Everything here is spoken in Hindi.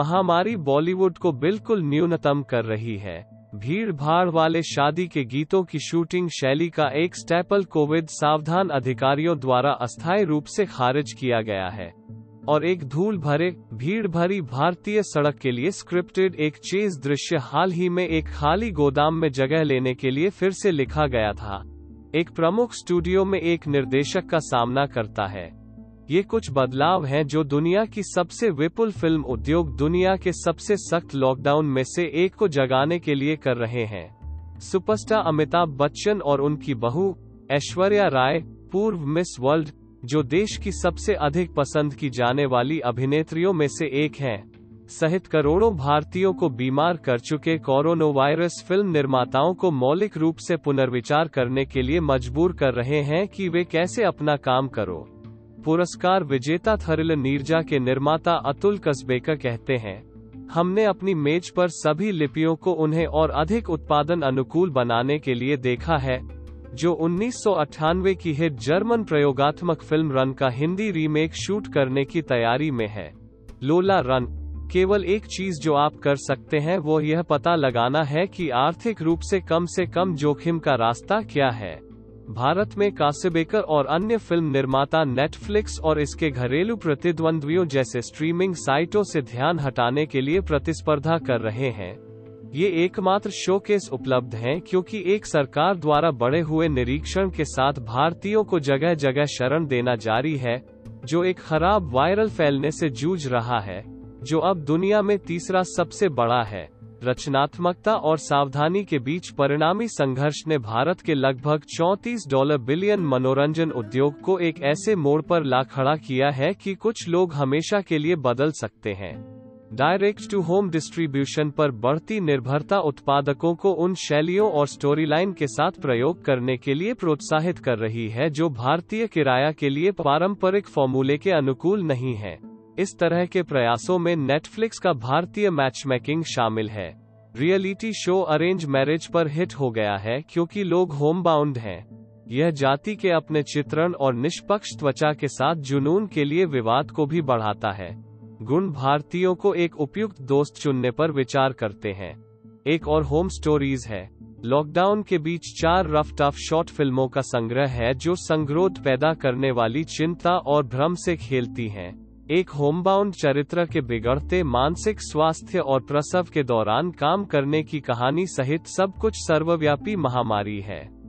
महामारी बॉलीवुड को बिल्कुल न्यूनतम कर रही है। भीड़ भाड़ वाले शादी के गीतों की शूटिंग शैली का एक स्टेपल कोविड सावधान अधिकारियों द्वारा अस्थायी रूप से खारिज किया गया है। और एक धूल भरे भीड़ भरी भारतीय सड़क के लिए स्क्रिप्टेड एक चेज दृश्य हाल ही में एक खाली गोदाम में जगह लेने के लिए फिर से लिखा गया था। एक प्रमुख स्टूडियो में एक निर्देशक का सामना करता है। ये कुछ बदलाव हैं जो दुनिया की सबसे विपुल फ़िल्म उद्योग दुनिया के सबसे सख्त लॉकडाउन में से एक को जगाने के लिए कर रहे हैं। सुपरस्टार अमिताभ बच्चन और उनकी बहू, ऐश्वर्या राय, पूर्व मिस वर्ल्ड, जो देश की सबसे अधिक पसंद की जाने वाली अभिनेत्रियों में से एक हैं। सहित करोड़ों भारतीयों को बीमार कर चुके कोरोना वायरस फ़िल्म निर्माताओं को मौलिक रूप से पुनर्विचार करने के लिए मजबूर कर रहे हैं कि वे कैसे अपना काम करो। पुरस्कार विजेता थरिल नीरजा के निर्माता अतुल कसबेकर कहते हैं, हमने अपनी मेज पर सभी लिपियों को उन्हें और अधिक उत्पादन अनुकूल बनाने के लिए देखा है, जो उन्नीस सौ अठानवे की हिट जर्मन प्रयोगात्मक फ़िल्म रन का हिंदी रीमेक शूट करने की तैयारी में है। लोला रन, केवल एक चीज़ जो आप कर सकते हैं, वो यह पता लगाना है कि आर्थिक रूप से कम से कम जोखिम का रास्ता क्या है। भारत में कासेबेकर और अन्य फ़िल्म निर्माता नेटफ्लिक्स और इसके घरेलू प्रतिद्वंद्वियों जैसे स्ट्रीमिंग साइटों से ध्यान हटाने के लिए प्रतिस्पर्धा कर रहे हैं। ये एकमात्र शोकेस उपलब्ध हैं क्योंकि एक सरकार द्वारा बढ़े हुए निरीक्षण के साथ भारतीयों को जगह जगह शरण देना जारी है, जो एक खराब वायरल फैलने से जूझ रहा है, जो अब दुनिया में तीसरा सबसे बड़ा है। रचनात्मकता और सावधानी के बीच परिणामी संघर्ष ने भारत के लगभग 34 डॉलर बिलियन मनोरंजन उद्योग को एक ऐसे मोड़ पर ला खड़ा किया है कि कुछ लोग हमेशा के लिए बदल सकते हैं। डायरेक्ट टू होम डिस्ट्रीब्यूशन पर बढ़ती निर्भरता उत्पादकों को उन शैलियों और स्टोरी लाइन के साथ प्रयोग करने के लिए प्रोत्साहित कर रही है जो भारतीय किराया के लिए पारंपरिक फॉर्मूले के अनुकूल नहीं है। इस तरह के प्रयासों में नेटफ्लिक्स का भारतीय मैचमेकिंग शामिल है। रियलिटी शो अरेंज मैरिज पर हिट हो गया है क्योंकि लोग होम बाउंड हैं। यह जाति के अपने चित्रण और निष्पक्ष त्वचा के साथ जुनून के लिए विवाद को भी बढ़ाता है। गुण भारतीयों को एक उपयुक्त दोस्त चुनने पर विचार करते हैं। एक और होम स्टोरीज है। लॉकडाउन के बीच चार रफ टफ शॉर्ट फ़िल्मों का संग्रह है जो संग्रोध पैदा करने वाली चिंता और भ्रम से खेलती हैं। एक होमबाउंड चरित्र के बिगड़ते मानसिक स्वास्थ्य और प्रसव के दौरान काम करने की कहानी सहित सब कुछ सर्वव्यापी महामारी है।